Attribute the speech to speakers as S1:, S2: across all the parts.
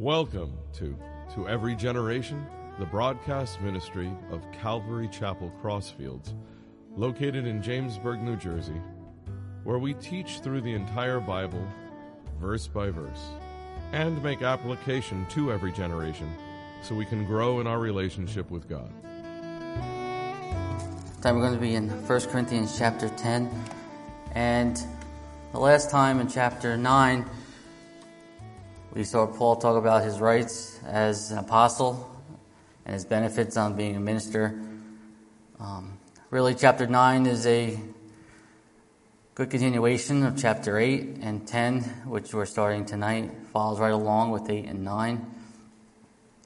S1: Welcome to To Every Generation, the broadcast ministry of Calvary Chapel Crossfields, located in Jamesburg, New Jersey, where we teach through the entire Bible, verse by verse, and make application to every generation so we can grow in our relationship with God.
S2: Time we're going to be in 1 Corinthians chapter 10. And the last time in chapter 9, we saw Paul talk about his rights as an apostle and his benefits on being a minister. Um, really, chapter 9 is a good continuation of chapter 8 and 10, which we're starting tonight. Follows right along with 8 and 9.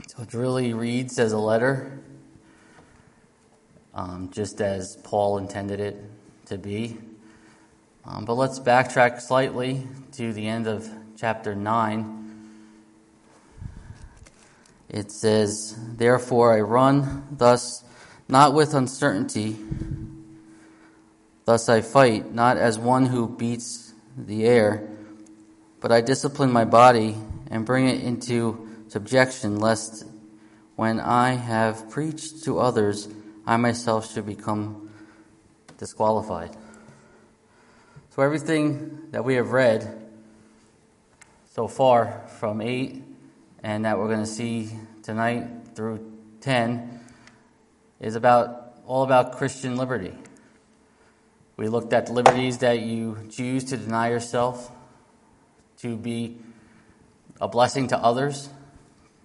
S2: So it really reads as a letter, um, just as Paul intended it to be. Um, but let's backtrack slightly to the end of chapter 9 it says, Therefore I run thus, not with uncertainty. Thus I fight, not as one who beats the air, but I discipline my body and bring it into subjection, lest when I have preached to others, I myself should become disqualified. So everything that we have read so far from 8 and that we're going to see tonight through 10 is about all about Christian liberty. We looked at the liberties that you choose to deny yourself to be a blessing to others,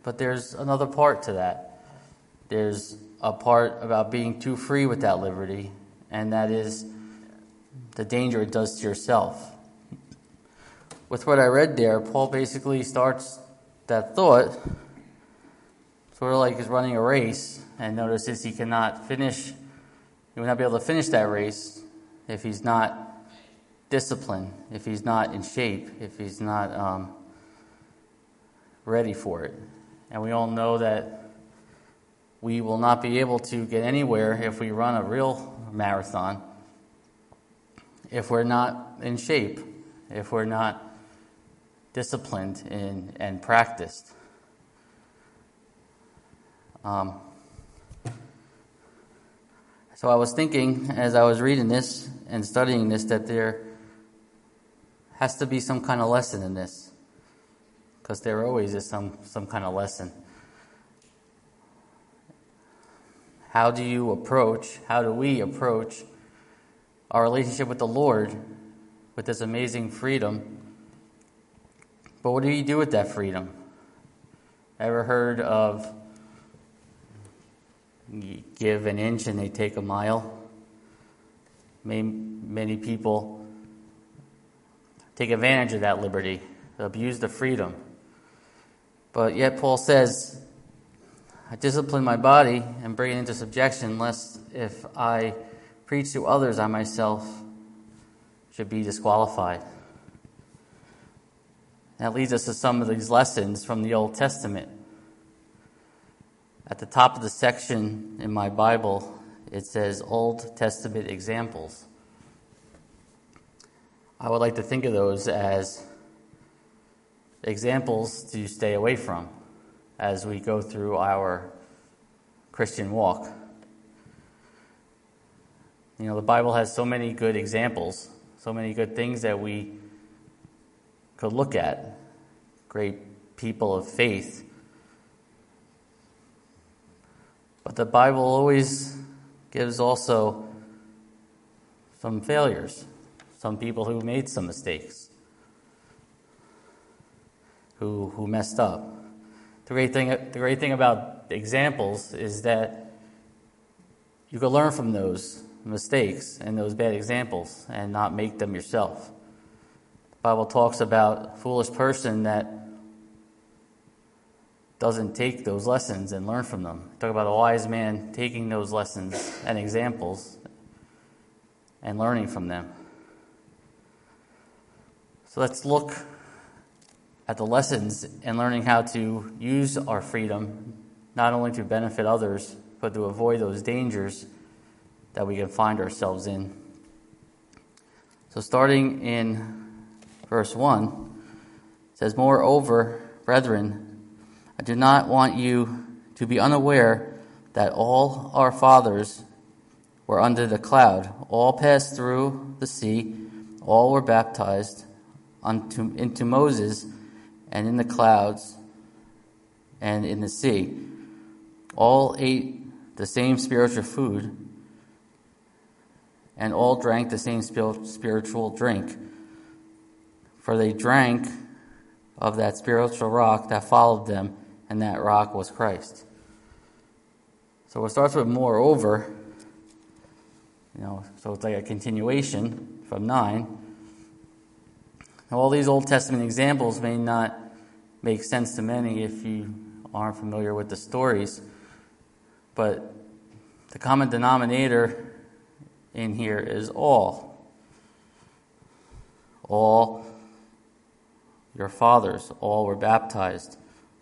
S2: but there's another part to that. There's a part about being too free with that liberty, and that is the danger it does to yourself. With what I read there, Paul basically starts that thought, sort of like he's running a race, and notices he cannot finish, he will not be able to finish that race if he's not disciplined, if he's not in shape, if he's not um, ready for it. And we all know that we will not be able to get anywhere if we run a real marathon if we're not in shape, if we're not disciplined in, and practiced. Um, so I was thinking as I was reading this and studying this that there has to be some kind of lesson in this. Because there always is some, some kind of lesson. How do you approach, how do we approach our relationship with the Lord with this amazing freedom but what do you do with that freedom? Ever heard of give an inch and they take a mile? Many people take advantage of that liberty, abuse the freedom. But yet, Paul says, I discipline my body and bring it into subjection, lest if I preach to others, I myself should be disqualified. That leads us to some of these lessons from the Old Testament. At the top of the section in my Bible, it says Old Testament examples. I would like to think of those as examples to stay away from as we go through our Christian walk. You know, the Bible has so many good examples, so many good things that we could look at. Great people of faith. But the Bible always gives also some failures, some people who made some mistakes, who, who messed up. The great, thing, the great thing about examples is that you can learn from those mistakes and those bad examples and not make them yourself. Bible talks about a foolish person that doesn't take those lessons and learn from them. Talk about a wise man taking those lessons and examples and learning from them. So let's look at the lessons and learning how to use our freedom not only to benefit others, but to avoid those dangers that we can find ourselves in. So, starting in verse 1 says, Moreover, brethren, I do not want you to be unaware that all our fathers were under the cloud, all passed through the sea, all were baptized unto, into Moses and in the clouds and in the sea. All ate the same spiritual food and all drank the same spiritual drink. For they drank of that spiritual rock that followed them, and that rock was Christ. So it starts with moreover, you know, so it's like a continuation from 9. Now, all these Old Testament examples may not make sense to many if you aren't familiar with the stories, but the common denominator in here is all. All your fathers, all were baptized,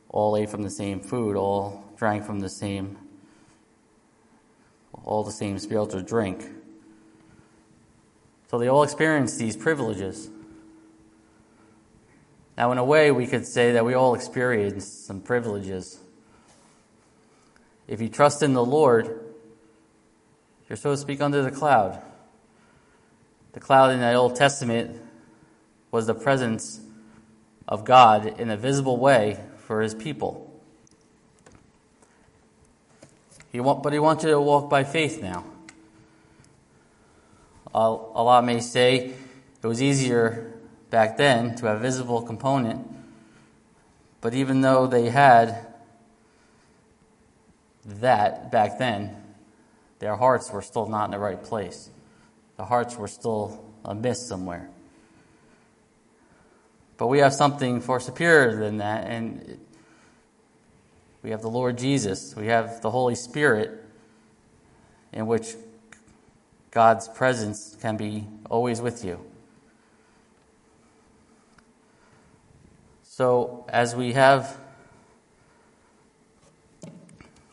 S2: all ate from the same food, all drank from the same, all the same spiritual drink. So they all experienced these privileges. Now, in a way, we could say that we all experience some privileges. If you trust in the Lord, you're so to speak under the cloud. The cloud in the Old Testament was the presence of God in a visible way for his people. He want, but he wants you to walk by faith now. Allah may say it was easier back then to have a visible component, but even though they had that back then, their hearts were still not in the right place. The hearts were still amiss somewhere. But we have something far superior than that, and we have the Lord Jesus. We have the Holy Spirit, in which God's presence can be always with you. So, as we have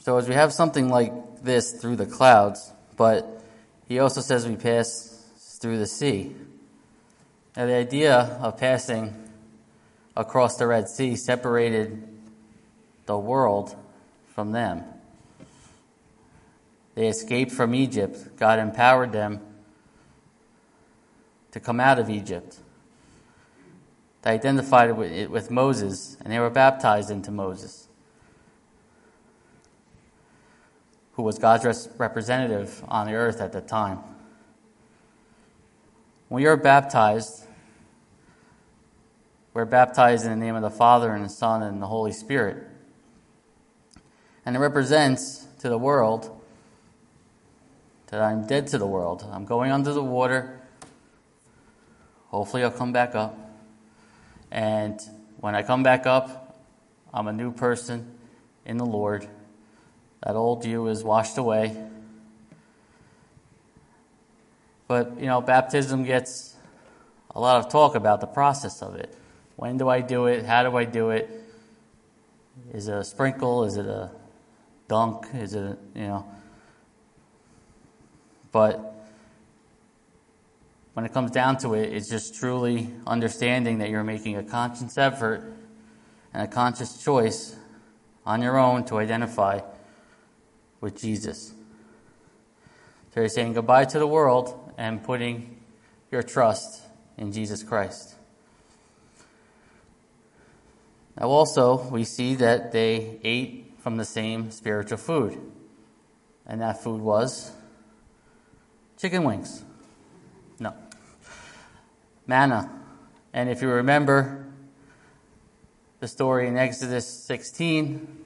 S2: so as we have something like this through the clouds, but he also says we pass through the sea. Now, the idea of passing across the Red Sea separated the world from them. They escaped from Egypt. God empowered them to come out of Egypt. They identified it with Moses, and they were baptized into Moses. who was God's representative on the earth at the time. When you're baptized, we're baptized in the name of the Father and the Son and the Holy Spirit. And it represents to the world that I'm dead to the world. I'm going under the water. Hopefully, I'll come back up. And when I come back up, I'm a new person in the Lord. That old you is washed away. But, you know, baptism gets a lot of talk about the process of it. When do I do it? How do I do it? Is it a sprinkle? Is it a dunk? Is it, a, you know? But when it comes down to it, it's just truly understanding that you're making a conscious effort and a conscious choice on your own to identify with Jesus. So you're saying goodbye to the world and putting your trust in Jesus Christ. Now, also, we see that they ate from the same spiritual food, and that food was chicken wings. No, manna. And if you remember the story in Exodus 16,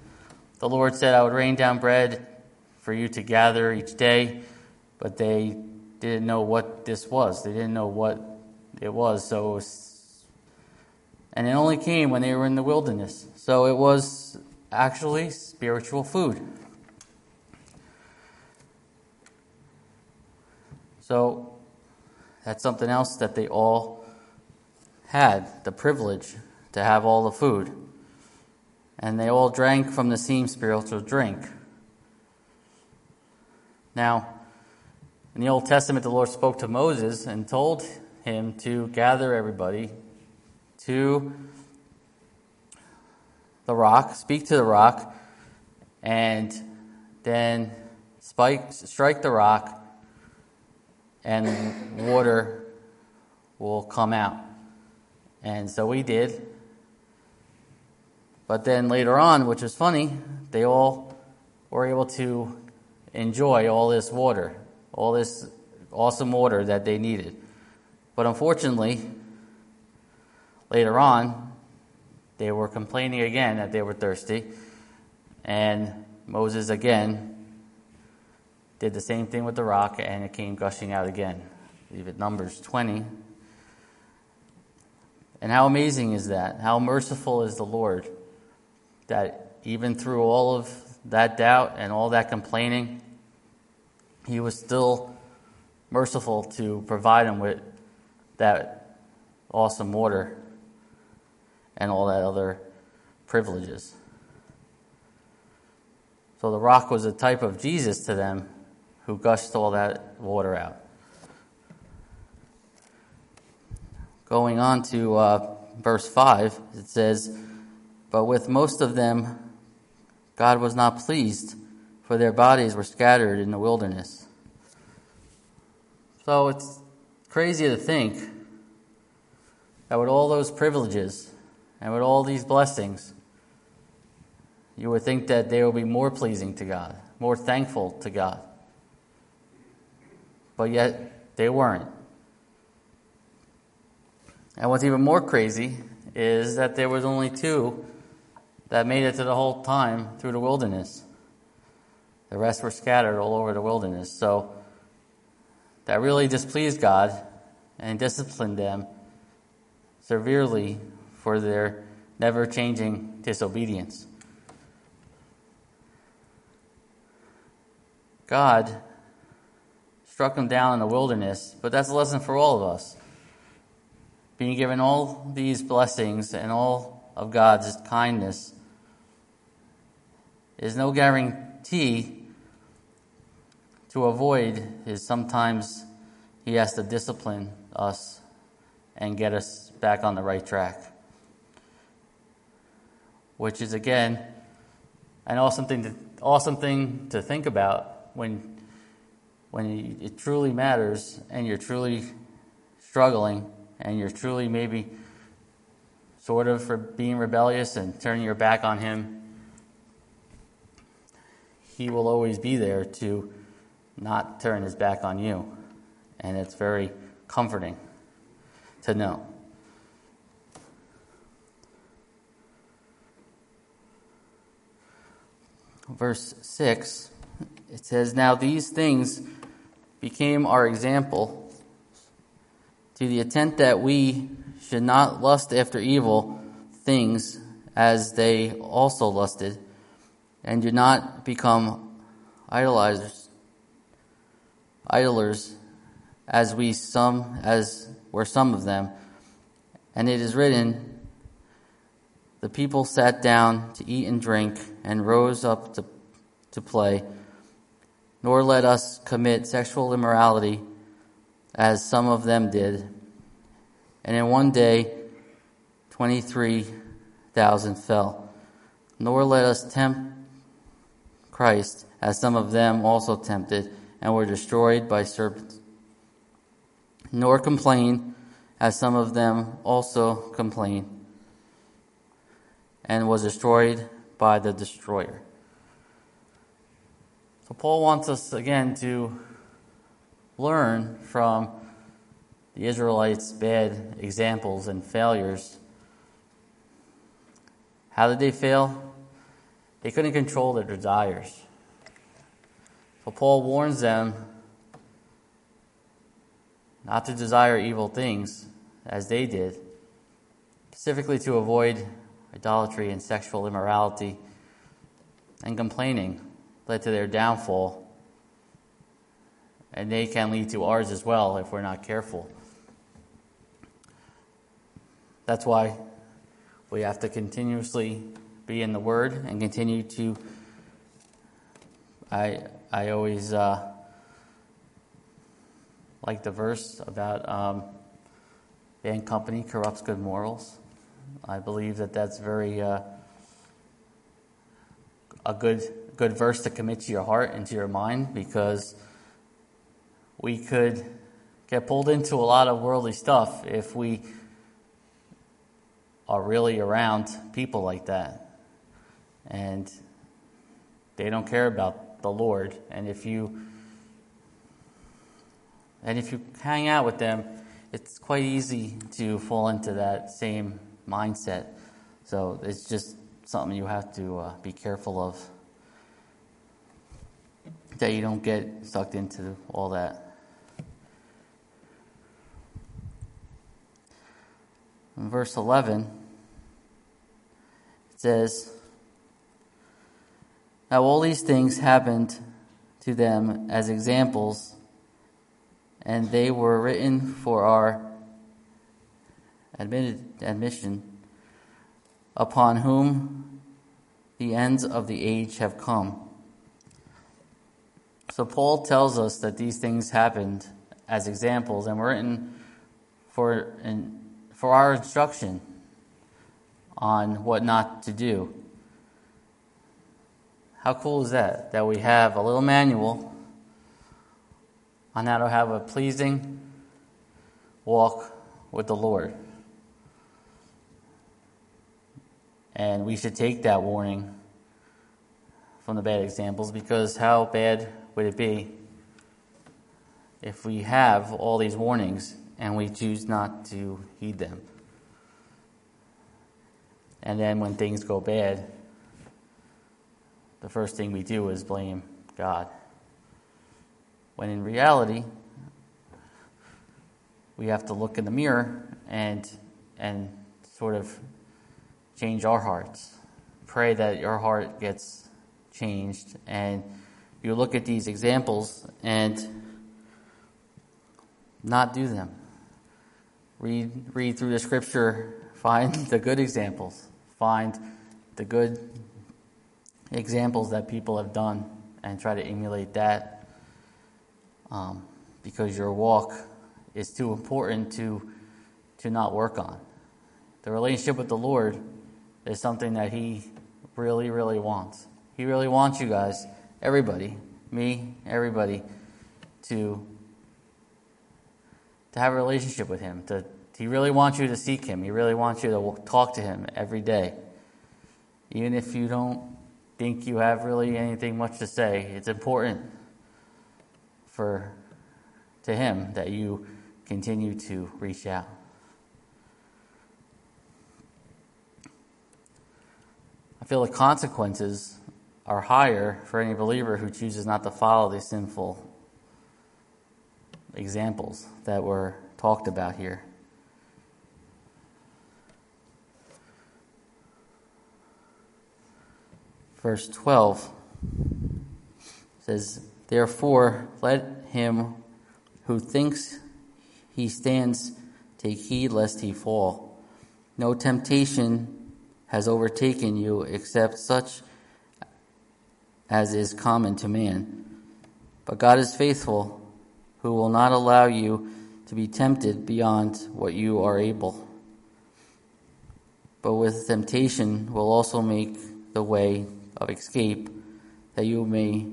S2: the Lord said, I would rain down bread for you to gather each day, but they didn't know what this was. They didn't know what it was. So, it was, and it only came when they were in the wilderness. So it was actually spiritual food. So that's something else that they all had the privilege to have all the food. And they all drank from the same spiritual drink. Now, in the Old Testament, the Lord spoke to Moses and told him to gather everybody to the rock, speak to the rock, and then spike, strike the rock, and water will come out. And so we did. But then later on, which was funny, they all were able to enjoy all this water, all this awesome water that they needed. But unfortunately, later on, they were complaining again that they were thirsty. And Moses again did the same thing with the rock, and it came gushing out again. Leave it Numbers 20. And how amazing is that? How merciful is the Lord that even through all of that doubt and all that complaining, he was still merciful to provide him with that awesome water and all that other privileges. So the rock was a type of Jesus to them who gushed all that water out. Going on to uh, verse 5, it says, But with most of them, God was not pleased, for their bodies were scattered in the wilderness. So it's crazy to think that with all those privileges and with all these blessings, you would think that they will be more pleasing to God, more thankful to God. But yet, they weren't. And what's even more crazy is that there was only two that made it to the whole time through the wilderness. The rest were scattered all over the wilderness. So that really displeased God and disciplined them severely for their never changing disobedience. God struck them down in the wilderness, but that's a lesson for all of us. Being given all these blessings and all of God's kindness is no guarantee to avoid is sometimes he has to discipline us and get us back on the right track. Which is again an awesome thing to awesome thing to think about when when it truly matters and you're truly struggling and you're truly maybe sort of for being rebellious and turning your back on him. He will always be there to not turn his back on you. And it's very comforting to know verse 6 it says now these things became our example to the intent that we should not lust after evil things as they also lusted, and do not become idolizers, idlers, as we some as were some of them. And it is written, the people sat down to eat and drink, and rose up to, to play nor let us commit sexual immorality as some of them did. And in one day, 23,000 fell. Nor let us tempt Christ as some of them also tempted and were destroyed by serpents. Nor complain as some of them also complained and was destroyed by the destroyer. So Paul wants us again to learn from the Israelites' bad examples and failures. How did they fail? They couldn't control their desires. So Paul warns them not to desire evil things as they did, specifically to avoid idolatry and sexual immorality and complaining led to their downfall. And they can lead to ours as well if we're not careful. That's why we have to continuously be in the Word and continue to. I I always uh, like the verse about um, bad company corrupts good morals. I believe that that's very uh, a good good verse to commit to your heart and to your mind because we could get pulled into a lot of worldly stuff if we are really around people like that. And they don't care about the Lord. And if you and if you hang out with them, it's quite easy to fall into that same mindset. So it's just something you have to uh, be careful of that you don't get sucked into all that. In verse 11, it says, Now all these things happened to them as examples, and they were written for our admitted, admission, upon whom the ends of the age have come. So Paul tells us that these things happened as examples and were written for, in, for our instruction on what not to do. How cool is that? That we have a little manual on how to have a pleasing walk with the Lord. And we should take that warning from the bad examples because how bad would it be if we have all these warnings and we choose not to heed them? And then when things go bad, the first thing we do is blame God. When in reality, we have to look in the mirror and and sort of change our hearts. Pray that your heart gets changed and you look at these examples and not do them. Read, read through the scripture, find the good examples, find the good examples that people have done, and try to emulate that um, because your walk is too important to, to not work on. The relationship with the Lord is something that He really, really wants. He really wants you guys everybody, me, everybody, to to have a relationship with him. To, he really wants you to seek him. He really wants you to talk to him every day. Even if you don't think you have really anything much to say, it's important for to him that you continue to reach out. Feel the consequences are higher for any believer who chooses not to follow these sinful examples that were talked about here. Verse 12 says, Therefore, let him who thinks he stands take heed lest he fall. No temptation has overtaken you except such as is common to man. But God is faithful, who will not allow you to be tempted beyond what you are able. But with temptation will also make the way of escape that you may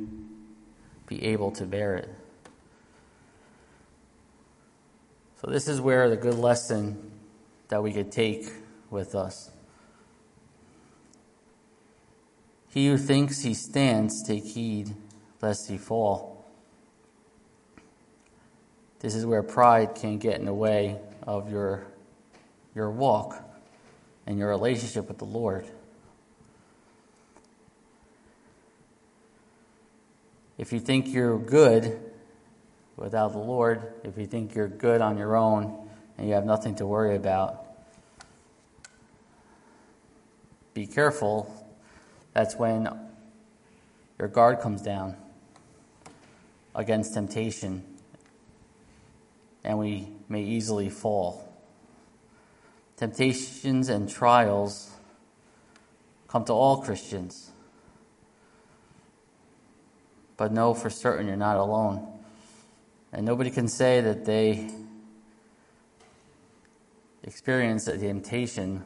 S2: be able to bear it. So, this is where the good lesson that we could take with us. He who thinks he stands, take heed lest he fall. This is where pride can get in the way of your, your walk and your relationship with the Lord. If you think you're good without the Lord, if you think you're good on your own and you have nothing to worry about, be careful that's when your guard comes down against temptation and we may easily fall. Temptations and trials come to all Christians. But know for certain you're not alone. And nobody can say that they experience a temptation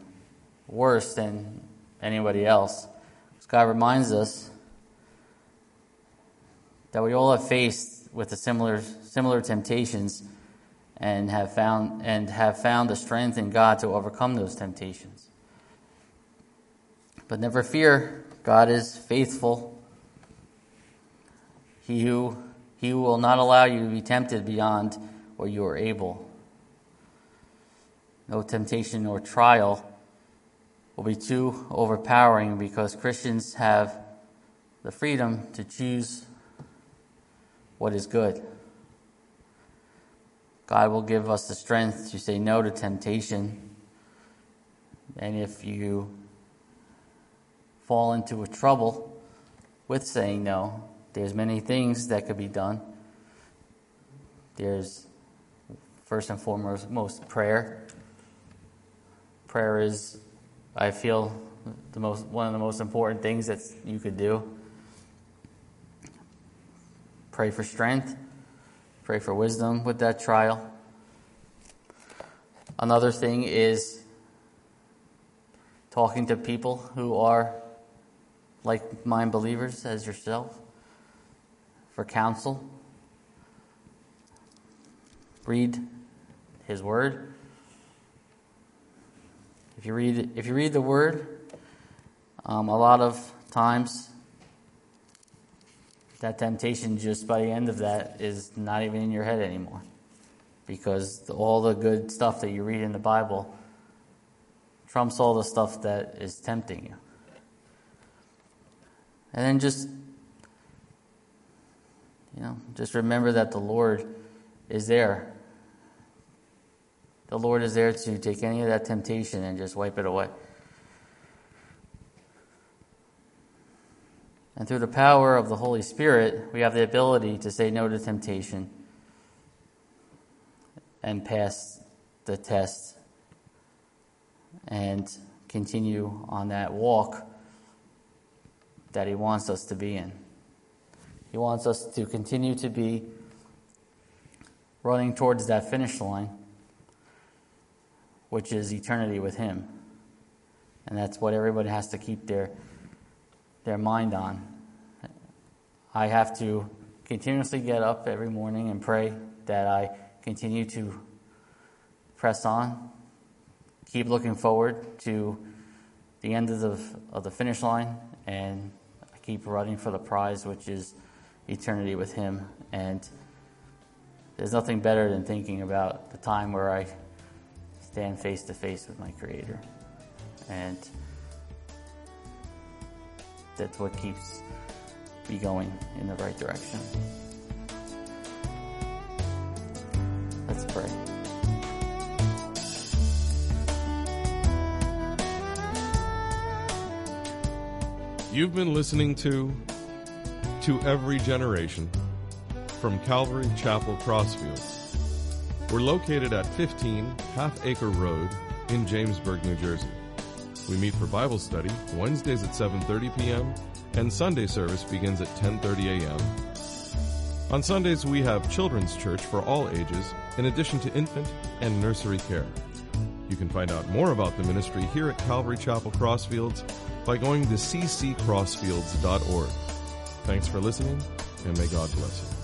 S2: worse than anybody else. God reminds us that we all have faced with the similar similar temptations and have found and have found the strength in God to overcome those temptations. But never fear, God is faithful. He who he will not allow you to be tempted beyond what you are able. No temptation or trial will be too overpowering because Christians have the freedom to choose what is good. God will give us the strength to say no to temptation. And if you fall into a trouble with saying no, there's many things that could be done. There's first and foremost most prayer. Prayer is I feel the most one of the most important things that you could do. Pray for strength. Pray for wisdom with that trial. Another thing is talking to people who are like mind believers as yourself for counsel. Read his word. If you read if you read the word, um, a lot of times that temptation just by the end of that is not even in your head anymore. Because all the good stuff that you read in the Bible trumps all the stuff that is tempting you. And then just, you know, just remember that the Lord is there. The Lord is there to take any of that temptation and just wipe it away. And through the power of the Holy Spirit, we have the ability to say no to temptation and pass the test and continue on that walk that He wants us to be in. He wants us to continue to be running towards that finish line, which is eternity with Him. And that's what everybody has to keep their their mind on. I have to continuously get up every morning and pray that I continue to press on, keep looking forward to the end of the, of the finish line, and keep running for the prize, which is eternity with Him. And there's nothing better than thinking about the time where I stand face to face with my Creator. And that's what keeps me going in the right direction. Let's pray.
S1: You've been listening to To Every Generation from Calvary Chapel Crossfields. We're located at 15 Half Acre Road in Jamesburg, New Jersey. We meet for Bible study Wednesdays at 7:30 p.m. and Sunday service begins at 10:30 a.m. On Sundays we have children's church for all ages in addition to infant and nursery care. You can find out more about the ministry here at Calvary Chapel Crossfields by going to cccrossfields.org. Thanks for listening and may God bless you.